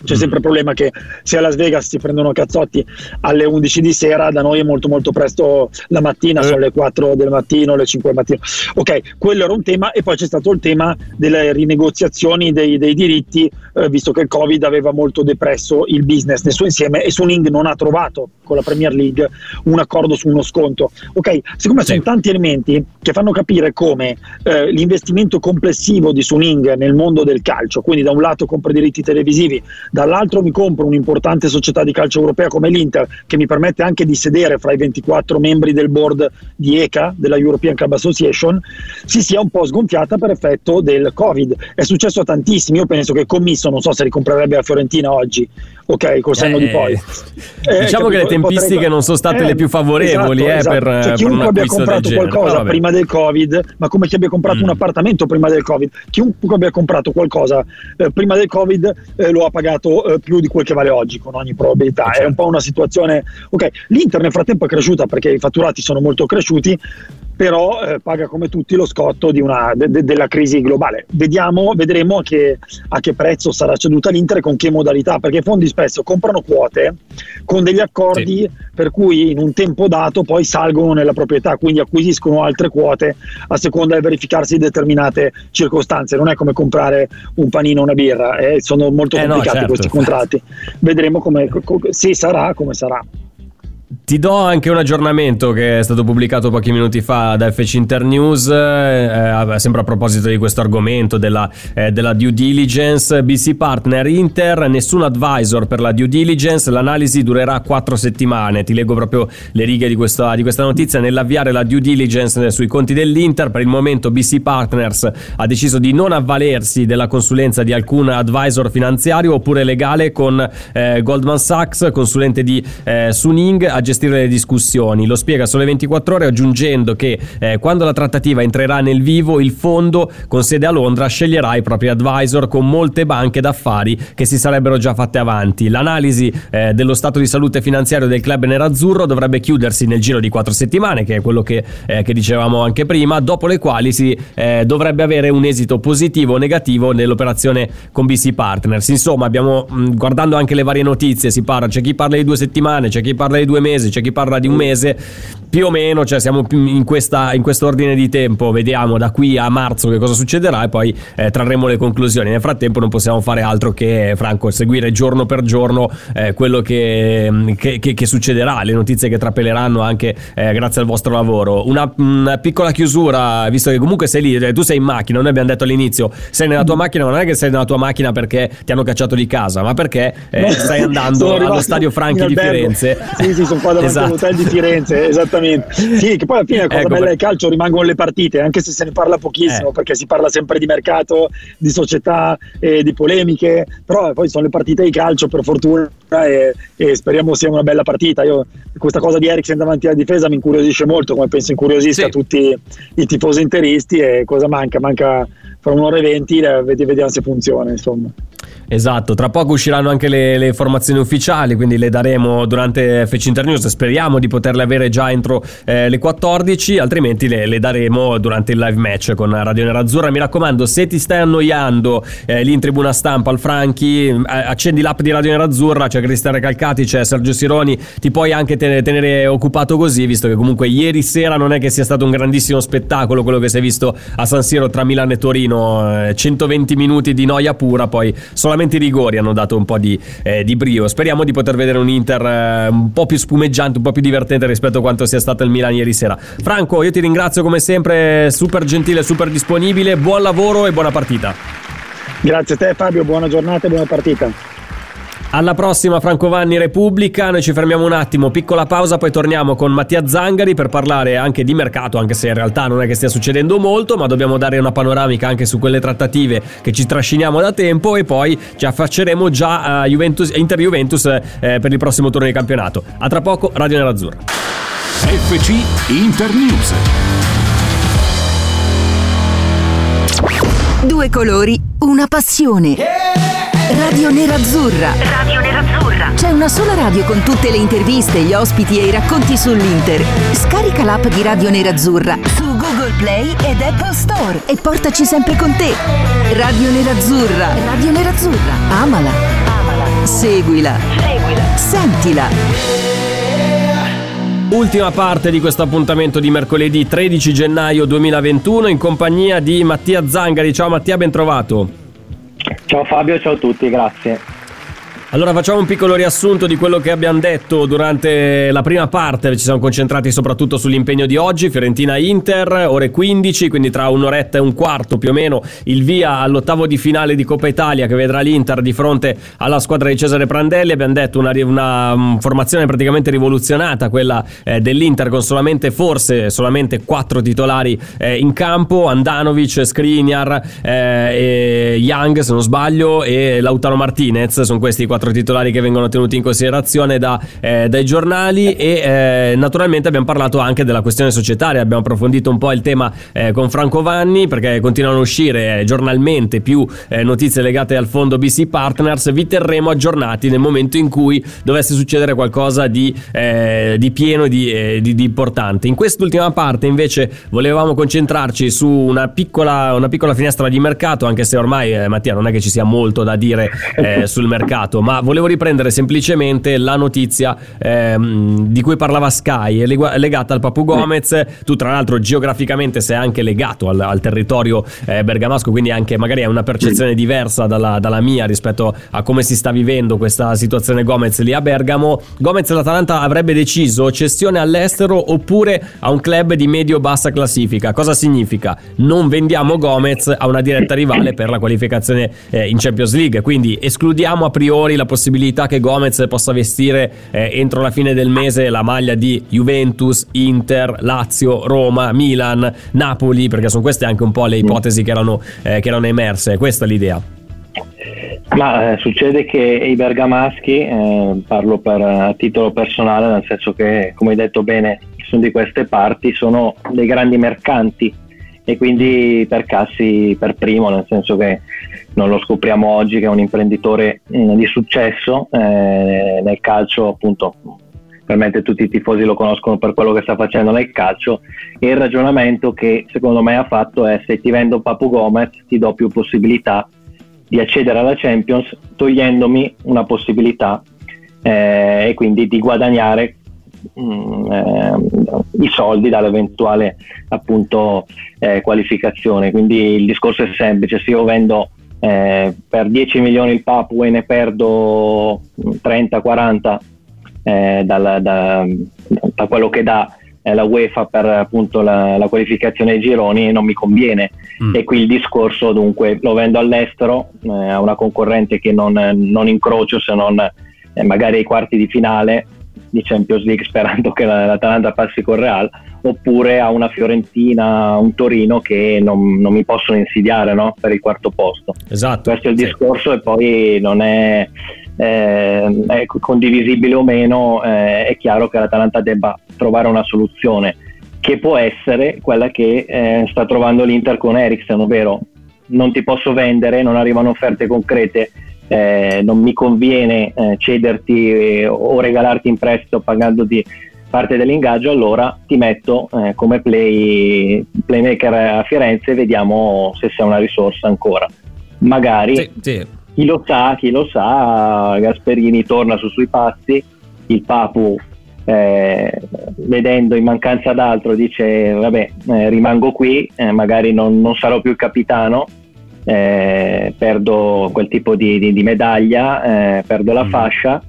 C'è sempre il problema che se a Las Vegas si prendono cazzotti alle 11 di sera, da noi è molto molto presto la mattina, sono le 4 del mattino, le 5 del mattino. Ok, quello era un tema e poi c'è stato il tema delle rinegoziazioni dei, dei diritti, eh, visto che il Covid aveva molto depresso il business nel suo insieme e Suning non ha trovato con la Premier League un accordo su uno sconto. Ok, siccome sono tanti elementi che fanno capire come eh, l'investimento complessivo di Suning nel mondo del calcio, quindi da un lato compra diritti televisivi, dall'altro mi compro un'importante società di calcio europea come l'Inter che mi permette anche di sedere fra i 24 membri del board di ECA, della European Club Association, si sia un po' sgonfiata per effetto del Covid. È successo a tantissimi, io penso che Commisso, non so se ricomprerebbe la Fiorentina oggi, ok, col senno Eh, di poi. diciamo capito? che le tempistiche Potrebbe- non sono state le più favorevoli, eh, esatto. per- Cioè, per chiunque un abbia comprato qualcosa prima del Covid, ma come chi abbia comprato Mm. un appartamento prima del Covid, chiunque abbia comprato qualcosa eh, prima del Covid eh, lo ha pagato eh, più di quel che vale oggi, con ogni probabilità. certo. È un po' una situazione. Ok, l'Inter nel frattempo è cresciuta perché i fatturati sono molto cresciuti. Però eh, paga come tutti lo scotto di una- de- de- della crisi globale. Vediamo, vedremo a che, a che prezzo sarà ceduta l'Inter e con che modalità, perché i fondi spesso comprano quote con degli accordi per cui in un tempo dato poi salgono nella proprietà, quindi acquisiscono altre quote a seconda del verificarsi di determinate circostanze. Non è come comprare un panino o una birra, eh, sono molto Eh no, complicati certo. questi contratti. Vedremo come, co- se sarà come sarà. Ti do anche un aggiornamento che è stato pubblicato pochi minuti fa da FC Internews, eh, eh, sempre a proposito di questo argomento della, eh, della due diligence. BC Partner Inter, nessun advisor per la due diligence, l'analisi durerà quattro settimane. Ti leggo proprio le righe di questa, di questa notizia. Nell'avviare la due diligence sui conti dell'Inter, per il momento BC Partners ha deciso di non avvalersi della consulenza di alcun advisor finanziario oppure legale con eh, Goldman Sachs, consulente di eh, Suning, a gestire le discussioni. Lo spiega Sole 24 Ore aggiungendo che eh, quando la trattativa entrerà nel vivo, il fondo con sede a Londra sceglierà i propri advisor con molte banche d'affari che si sarebbero già fatte avanti. L'analisi eh, dello stato di salute finanziario del club nerazzurro dovrebbe chiudersi nel giro di quattro settimane, che è quello che, eh, che dicevamo anche prima, dopo le quali si eh, dovrebbe avere un esito positivo o negativo nell'operazione con BC Partners. Insomma, abbiamo mh, guardando anche le varie notizie, si parla, c'è chi parla di due settimane, c'è chi parla di due mesi, c'è chi parla di un mese, più o meno, cioè siamo in, questa, in questo ordine di tempo, vediamo da qui a marzo che cosa succederà e poi eh, trarremo le conclusioni. Nel frattempo non possiamo fare altro che, Franco, seguire giorno per giorno eh, quello che, che- che- che succederà, le notizie che trapeleranno anche eh, grazie al vostro lavoro. Una, una piccola chiusura, visto che comunque sei lì, eh, tu sei in macchina, noi abbiamo detto all'inizio, sei nella tua macchina, ma non è che sei nella tua macchina perché ti hanno cacciato di casa, ma perché eh, stai andando allo stadio Franchi di. Firenze. Sì, sì, sono qua davanti Esatto. all'hotel di Firenze, esattamente. Sì, che poi alla fine la cosa Ecco, bella del calcio rimangono le partite, anche se se ne parla pochissimo, Eh. perché si parla sempre di mercato, di società, e di polemiche, però poi sono le partite di calcio per fortuna e, e speriamo sia una bella partita. Io, questa cosa di Eriksen davanti alla difesa mi incuriosisce molto, come penso incuriosisca Sì. tutti i tifosi interisti e cosa manca? Manca fra un'ora e venti, vedi- vediamo se funziona, insomma. Esatto, tra poco usciranno anche le, le informazioni ufficiali, quindi le daremo durante FC Internews, speriamo di poterle avere già entro eh, le 14, altrimenti le, le daremo durante il live match con Radio Nerazzurra. Mi raccomando, se ti stai annoiando eh, lì in tribuna stampa al Franchi, eh, accendi l'app di Radio Nerazzurra, c'è Cristian Recalcati, c'è Sergio Sironi, ti puoi anche tenere, tenere occupato così, visto che comunque ieri sera non è che sia stato un grandissimo spettacolo quello che si è visto a San Siro tra Milano e Torino, eh, 120 minuti di noia pura, poi solamente i rigori hanno dato un po' di, eh, di brio. Speriamo di poter vedere un Inter eh, un po' più spumeggiante, un po' più divertente rispetto a quanto sia stato il Milan ieri sera. Franco, io ti ringrazio come sempre, super gentile, super disponibile, buon lavoro e buona partita. Grazie a te Fabio, buona giornata e buona partita. Alla prossima Franco Vanni Repubblica, noi ci fermiamo un attimo, piccola pausa, poi torniamo con Mattia Zangari per parlare anche di mercato, anche se in realtà non è che stia succedendo molto, ma dobbiamo dare una panoramica anche su quelle trattative che ci trasciniamo da tempo e poi ci affacceremo già a Juventus, Inter Juventus eh, per il prossimo turno di campionato. A tra poco, Radio Nerazzurra. FC Internews. Due colori, una passione. Radio Nerazzurra. Radio Nerazzurra. C'è una sola radio con tutte le interviste, gli ospiti e i racconti sull'Inter. Scarica l'app di Radio Nerazzurra su Google Play ed Apple Store e portaci sempre con te. Radio Nerazzurra. Radio Nerazzurra. Amala. Amala. Seguila. Seguila. Sentila. Ultima parte di questo appuntamento di mercoledì 13 gennaio 2021 in compagnia di Mattia Zangari. Ciao Mattia, ben trovato. Ciao Fabio, ciao a tutti, grazie. Allora facciamo un piccolo riassunto di quello che abbiamo detto durante la prima parte, ci siamo concentrati soprattutto sull'impegno di oggi, Fiorentina-Inter, ore 15, quindi tra un'oretta e un quarto più o meno il via all'ottavo di finale di Coppa Italia che vedrà l'Inter di fronte alla squadra di Cesare Prandelli, abbiamo detto una, una um, formazione praticamente rivoluzionata, quella eh, dell'Inter con solamente forse solamente quattro titolari eh, in campo, Andanovic, Skriniar, eh, Young se non sbaglio e Lautaro Martinez, sono questi quattro quattro titolari che vengono tenuti in considerazione da, eh, dai giornali e eh, naturalmente abbiamo parlato anche della questione societaria, abbiamo approfondito un po' il tema eh, con Franco Vanni perché continuano a uscire eh, giornalmente più eh, notizie legate al fondo BC Partners, vi terremo aggiornati nel momento in cui dovesse succedere qualcosa di, eh, di pieno e di, di, di, importante. In quest'ultima parte invece volevamo concentrarci su una piccola, una piccola finestra di mercato, anche se ormai Mattia non è che ci sia molto da dire sul mercato, ma volevo riprendere semplicemente la notizia ehm, di cui parlava Sky, legata al Papu Gomez. Tu, tra l'altro, geograficamente sei anche legato al, al territorio eh, bergamasco, quindi anche magari hai una percezione diversa dalla, dalla, mia rispetto a come si sta vivendo questa situazione Gomez lì a Bergamo. Gomez l'Atalanta avrebbe deciso cessione all'estero oppure a un club di medio-bassa classifica. Cosa significa? Non vendiamo Gomez a una diretta rivale per la qualificazione eh, in Champions League, quindi escludiamo a priori la possibilità che Gomez possa vestire eh, entro la fine del mese la maglia di Juventus, Inter, Lazio, Roma, Milan, Napoli, perché sono queste anche un po' le ipotesi che erano, eh, che erano emerse. Questa è l'idea. Ma eh, succede che i bergamaschi, eh, parlo per, a titolo personale, nel senso che, come hai detto bene, sono di queste parti, sono dei grandi mercanti e quindi per Cassi per primo, nel senso che non lo scopriamo oggi che è un imprenditore mh, mm, di successo eh, nel calcio appunto probabilmente tutti i tifosi lo conoscono per quello che sta facendo nel calcio e il ragionamento che secondo me ha fatto è se ti vendo Papu Gomez ti do più possibilità di accedere alla Champions togliendomi una possibilità eh, e quindi di guadagnare mh, mm, eh, i soldi dall'eventuale appunto eh, qualificazione. Quindi il discorso è semplice se io vendo eh, per 10 milioni il Papu e ne perdo 30-40 eh, da, da, quello che dà eh, la UEFA per appunto la, la, qualificazione ai gironi non mi conviene mm. e qui il discorso dunque lo vendo all'estero eh, a una concorrente che non, non incrocio se non eh, magari ai quarti di finale di Champions League sperando che l'Atalanta passi con Real oppure a una Fiorentina, un Torino che non, non mi possono insidiare no? per il quarto posto. Esatto. Questo è il sì. discorso e poi non è, eh, è condivisibile o meno, eh, è chiaro che l'Atalanta debba trovare una soluzione che può essere quella che eh, sta trovando l'Inter con Eriksen, ovvero non ti posso vendere, non arrivano offerte concrete eh, non mi conviene eh, cederti eh, o regalarti in prestito pagandoti parte dell'ingaggio, allora ti metto eh, come play, playmaker a Firenze e vediamo se sei una risorsa ancora. Magari sì, sì. chi lo sa, chi lo sa, Gasperini torna su sui passi, il Papu eh, vedendo in mancanza d'altro dice vabbè eh, rimango qui, eh, magari non, non, sarò più il capitano, eh, perdo quel tipo di, di, di medaglia, eh, perdo la mm. fascia,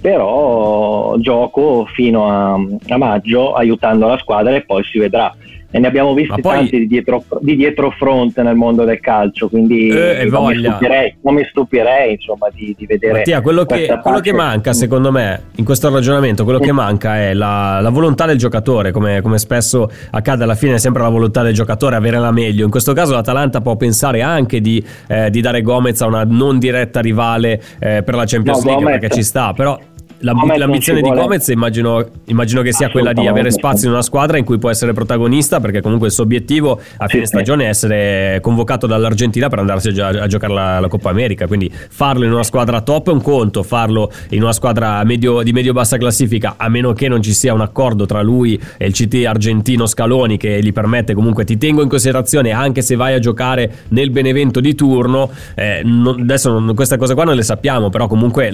però gioco fino a, a maggio aiutando la squadra e poi si vedrà e ne abbiamo visti poi... tanti di dietro, di dietro front nel mondo del calcio, quindi eh, non, mi stupirei, non, mi stupirei, insomma di, di vedere. Mattia, quello che, quello che, manca secondo me in questo ragionamento, quello che manca è la, la volontà del giocatore, come, come, spesso accade alla fine è sempre la volontà del giocatore avere la meglio. In questo caso l'Atalanta può pensare anche di, eh, di dare Gomez a una non diretta rivale eh, per la Champions no, League Gomez. perché ci sta, però L'amb- l'ambizione di Gomez immagino, immagino, che sia quella di avere spazio in una squadra in cui può essere protagonista perché comunque il suo obiettivo a fine sì, stagione è essere convocato dall'Argentina per andarsi a, a giocare la, la, Coppa America. Quindi farlo in una squadra top è un conto farlo in una squadra medio, di medio-bassa classifica a meno che non ci sia un accordo tra lui e il CT argentino Scaloni che gli permette comunque ti tengo in considerazione anche se vai a giocare nel Benevento di turno eh, non, adesso non, queste cose qua non le sappiamo però comunque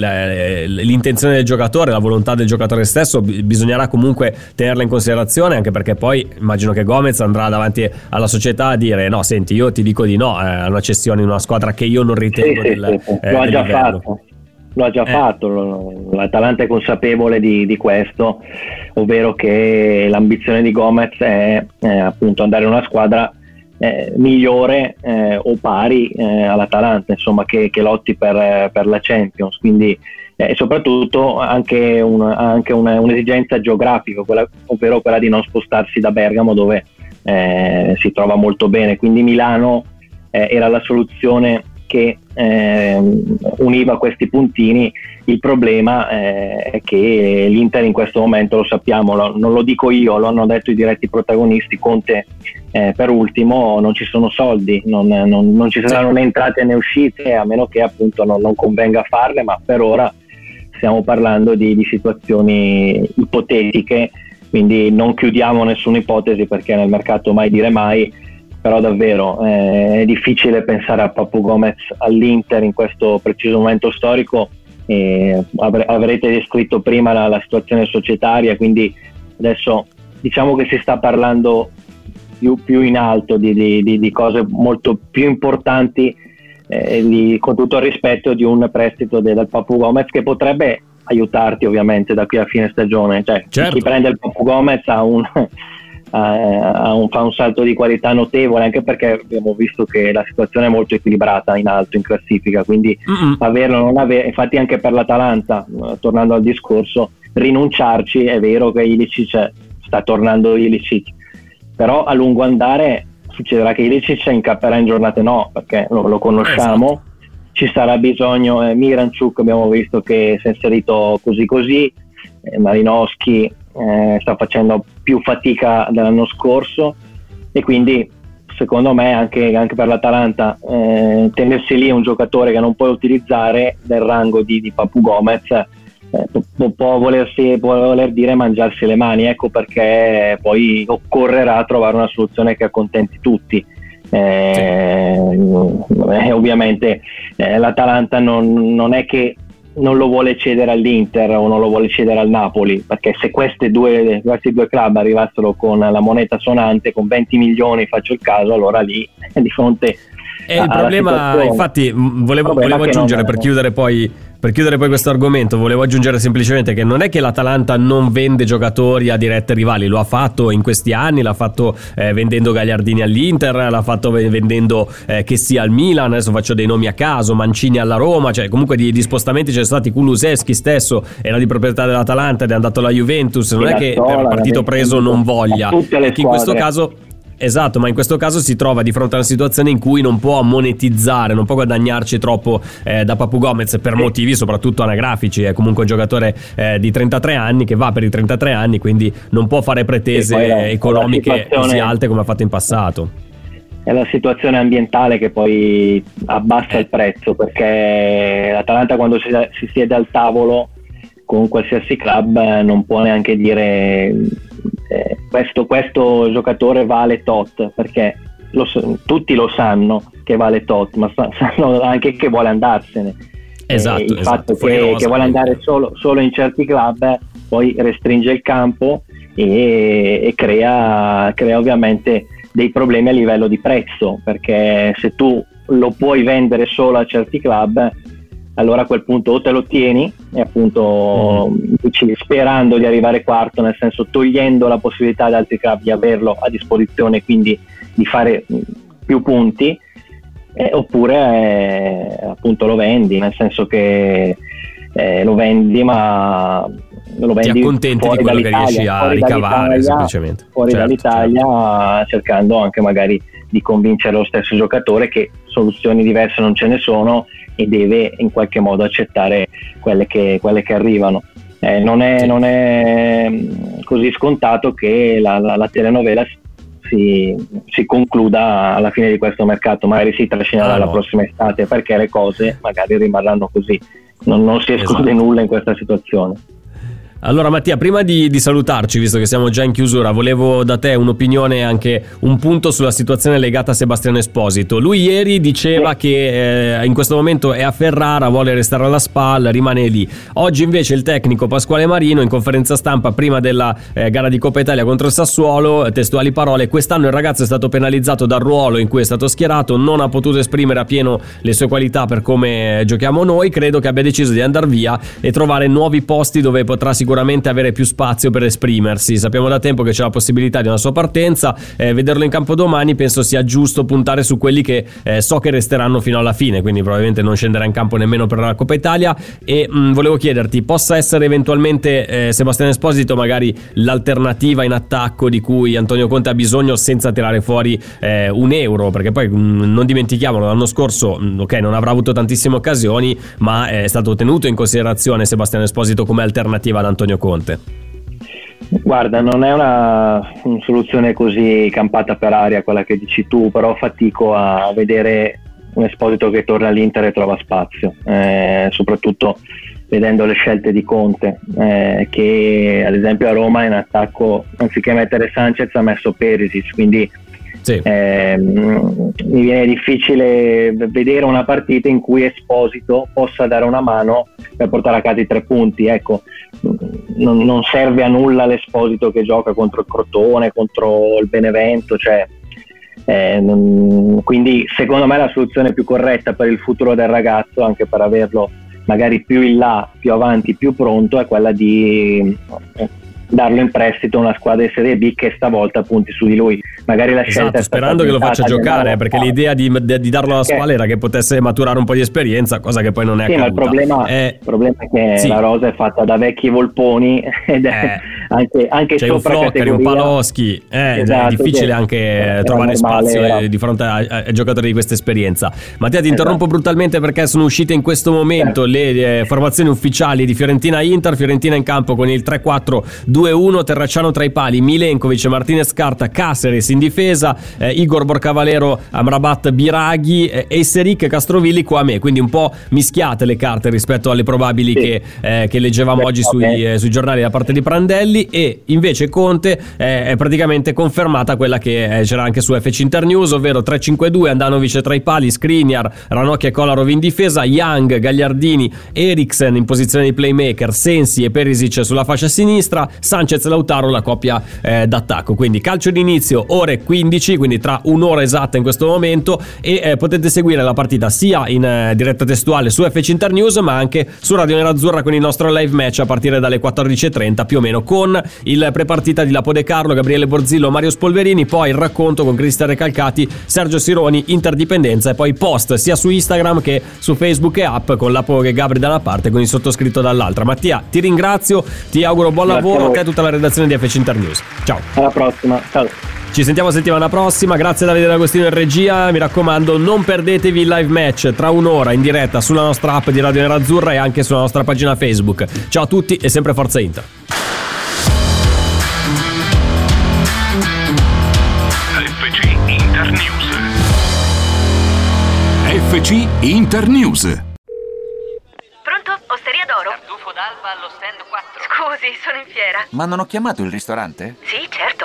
l'intenzione del giocatore giocatore, la volontà del giocatore stesso, bisognerà comunque tenerla in considerazione, anche perché poi immagino che Gomez andrà davanti alla società a dire no, senti, io ti dico di no, è una cessione in una squadra che io non ritengo sì, del, sì, sì. Eh, lo ha già fatto. lo ha già Eh. fatto, l'Atalanta è consapevole di, di questo, ovvero che l'ambizione di Gomez è eh, appunto andare in una squadra eh, migliore eh, o pari eh, all'Atalanta, insomma che, che lotti per, eh, per la Champions, quindi eh, soprattutto anche, un- anche una- un'esigenza geografica, quella- ovvero quella di non spostarsi da Bergamo dove eh, si trova molto bene, quindi Milano eh, era la soluzione che ehm, univa questi puntini. Il problema eh, è che l'Inter in questo momento, lo sappiamo, lo- non lo dico io, lo hanno detto i diretti protagonisti, Conte eh, per ultimo, non ci sono soldi, non, non- non ci saranno né entrate né uscite, a meno che appunto non, non convenga farle, ma per ora stiamo parlando di, di situazioni ipotetiche, quindi non chiudiamo nessuna ipotesi perché nel mercato mai dire mai, però davvero eh, è difficile pensare a Papu Gomez all'Inter in questo preciso momento storico. eh, avre- avrete descritto prima la, la situazione societaria, quindi adesso diciamo che si sta parlando più, più in alto di, di- di- cose molto più importanti, eh, di- con tutto il rispetto di un prestito de- del Papu Gomez che potrebbe aiutarti ovviamente da qui a fine stagione. Cioè, Certo. chi prende il Papu Gomez ha un, ha- un- fa un salto di qualità notevole, anche perché abbiamo visto che la situazione è molto equilibrata in alto in classifica, quindi Mm-mm. averlo non avere, infatti anche per l'Atalanta, eh, tornando al discorso, rinunciarci, è vero che Ilicic sta tornando Ilicic, però a lungo andare succederà che Ilicic incapperà in giornate no, perché lo, lo conosciamo, ci sarà bisogno, eh, Miranchuk abbiamo visto che si è inserito così così, eh, Malinowski eh, sta facendo più fatica dell'anno scorso e quindi secondo me anche, anche per l'Atalanta eh, tenersi lì un giocatore che non puoi utilizzare del rango di, di Papu Gomez eh, può, può volersi, può voler dire mangiarsi le mani ecco perché poi occorrerà trovare una soluzione che accontenti tutti eh, eh, ovviamente eh, l'Atalanta non, non è che non lo vuole cedere all'Inter o non lo vuole cedere al Napoli, perché se queste due, questi due club arrivassero con la moneta sonante, con 20 milioni, faccio il caso, allora lì di fronte E il alla problema, infatti, volevo, Problema volevo aggiungere non- per chiudere poi. Per chiudere poi questo argomento, volevo aggiungere semplicemente che non è che l'Atalanta non vende giocatori a dirette rivali, lo ha fatto in questi anni, l'ha fatto eh, vendendo Gagliardini all'Inter, l'ha fatto ve- vendendo eh, che sia al Milan, adesso faccio dei nomi a caso, Mancini alla Roma, cioè comunque di, di spostamenti c'è stati Kuluseschi stesso, era di proprietà dell'Atalanta ed è andato alla Juventus, non è che per partito preso non voglia, Perché in questo caso Esatto, ma in questo caso si trova di fronte a una situazione in cui non può monetizzare, non può guadagnarci troppo eh, da Papu Gomez per motivi soprattutto anagrafici. È comunque un giocatore eh, di 33 anni che va per i 33 anni, quindi non può fare pretese la- economiche così alte come ha fatto in passato. è la situazione ambientale che poi abbassa il prezzo perché l'Atalanta quando si, si siede al tavolo con qualsiasi club non può neanche dire eh, questo, questo giocatore vale tot perché lo tutti lo sanno che vale tot ma sa- sanno anche che vuole andarsene. Esatto, Eh, il esatto, fatto che, che vuole andare solo, solo in certi club eh, poi restringe il campo e, e crea, crea ovviamente dei problemi a livello di prezzo perché se tu lo puoi vendere solo a certi club allora a quel punto o te lo tieni e appunto dici, sperando di arrivare quarto nel senso togliendo la possibilità ad altri club di averlo a disposizione quindi di fare mh, più punti eh, oppure eh, appunto lo vendi nel senso che eh, lo vendi ma lo Ti vendi accontenti di quello che riesci a ricavare semplicemente. fuori Certo, dall'Italia cercando anche magari di convincere lo stesso giocatore che soluzioni diverse non ce ne sono e deve in qualche modo accettare quelle che, quelle che arrivano. Eh, non, è, non è mm, così scontato che la, la- la telenovela si, si concluda alla fine di questo mercato, magari si trascinerà Ah, la no. prossima estate perché le cose magari rimarranno così. Non, non si esclude Esatto. nulla in questa situazione. Allora Mattia, prima di, di, salutarci, visto che siamo già in chiusura, volevo da te un'opinione, anche un punto sulla situazione legata a Sebastiano Esposito. Lui ieri diceva che eh, in questo momento è a Ferrara, vuole restare alla spalla, rimane lì. Oggi invece il tecnico Pasquale Marino in conferenza stampa prima della eh, gara di Coppa Italia contro il Sassuolo, testuali parole, quest'anno il ragazzo è stato penalizzato dal ruolo in cui è stato schierato, non ha potuto esprimere a pieno le sue qualità per come giochiamo noi, credo che abbia deciso di andare via e trovare nuovi posti dove potrà sicuramente sicuramente avere più spazio per esprimersi. Sappiamo da tempo che c'è la possibilità di una sua partenza, eh, vederlo in campo domani penso sia giusto puntare su quelli che eh, so che resteranno fino alla fine, quindi probabilmente non scenderà in campo nemmeno per la Coppa Italia e mh, mm, volevo chiederti, possa essere eventualmente eh, Sebastiano Esposito magari l'alternativa in attacco di cui Antonio Conte ha bisogno senza tirare fuori eh, un euro, perché poi mh, mm, non dimentichiamolo, l'anno scorso mh, mm, ok non avrà avuto tantissime occasioni, ma è stato tenuto in considerazione Sebastiano Esposito come alternativa ad Antonio Antonio Conte? Guarda, non è una, una, soluzione così campata per aria quella che dici tu, però fatico a vedere un esposito che torna all'Inter e trova spazio, eh, soprattutto vedendo le scelte di Conte, eh, che ad esempio a Roma in attacco, anziché mettere Sanchez, ha messo Perisic, quindi sì. eh, mi viene difficile vedere una partita in cui Esposito possa dare una mano per portare a casa i tre punti. Ecco, non, non serve a nulla l'Esposito che gioca contro il Crotone, contro il Benevento, cioè, eh, non, quindi secondo me la soluzione più corretta per il futuro del ragazzo, anche per averlo magari più in là, più avanti, più pronto, è quella di darlo in prestito a una squadra di Serie B che stavolta punti su di lui. Magari la scelta esatto, sperando che lo faccia giocare, perché l'idea di, di, darlo alla spalla era che potesse maturare un po' di esperienza, cosa che poi non è sì, accaduta. Il problema, è... il problema è che sì. la rosa è fatta da vecchi volponi ed è eh. anche, anche C'è sopra un Floccari, un Paloschi, eh, esatto, è difficile anche trovare normale, spazio era. di fronte ai a giocatori di questa esperienza. Mattia ti interrompo esatto. brutalmente perché sono uscite in questo momento certo. le eh, formazioni ufficiali di Fiorentina-Inter, Fiorentina in campo con il 3-4-2-1, Terracciano tra i pali, Milenkovic, Martinez Carta, Caceres in difesa, eh, Igor Borcavalero, Amrabat Biraghi, eh, Esseric, Castrovilli, qua a me, quindi un po' mischiate le carte rispetto alle probabili sì. che, eh, che, leggevamo sì, oggi sui, eh, sui, giornali da parte di Prandelli e invece Conte eh, è praticamente confermata quella che eh, c'era anche su FC Internews, ovvero 3-5-2, Andanovic tra i pali, Skriniar, Ranocchia e Kolarov in difesa, Young, Gagliardini, Eriksen in posizione di playmaker, Sensi e Perisic sulla fascia sinistra, Sanchez Lautaro la coppia eh, d'attacco. Quindi calcio d'inizio ore 15, quindi tra un'ora esatta in questo momento e eh, potete seguire la partita sia in eh, diretta testuale su FC Internews ma anche su Radio Nerazzurra con il nostro live match a partire dalle 14.30 più o meno con il prepartita di Lapo De Carlo, Gabriele Borzillo, Mario Spolverini, poi il racconto con Cristian Recalcati, Sergio Sironi, Interdipendenza e poi post sia su Instagram che su Facebook e app con Lapo e Gabri da una parte con il sottoscritto dall'altra. Mattia, ti ringrazio, ti auguro buon Grazie lavoro a te e tutta la redazione di FC FC Internews. Ciao. Alla prossima. Ciao. Ci sentiamo settimana prossima, grazie Davide D'Agostino in regia, mi raccomando non perdetevi il live match tra un'ora in diretta sulla nostra app di Radio Nerazzurra e anche sulla nostra pagina Facebook. Ciao a tutti e sempre Forza Inter. FC Internews. FC Internews. d'alba allo stand 4. Scusi, sono in fiera. Ma non ho chiamato il ristorante? Sì, certo.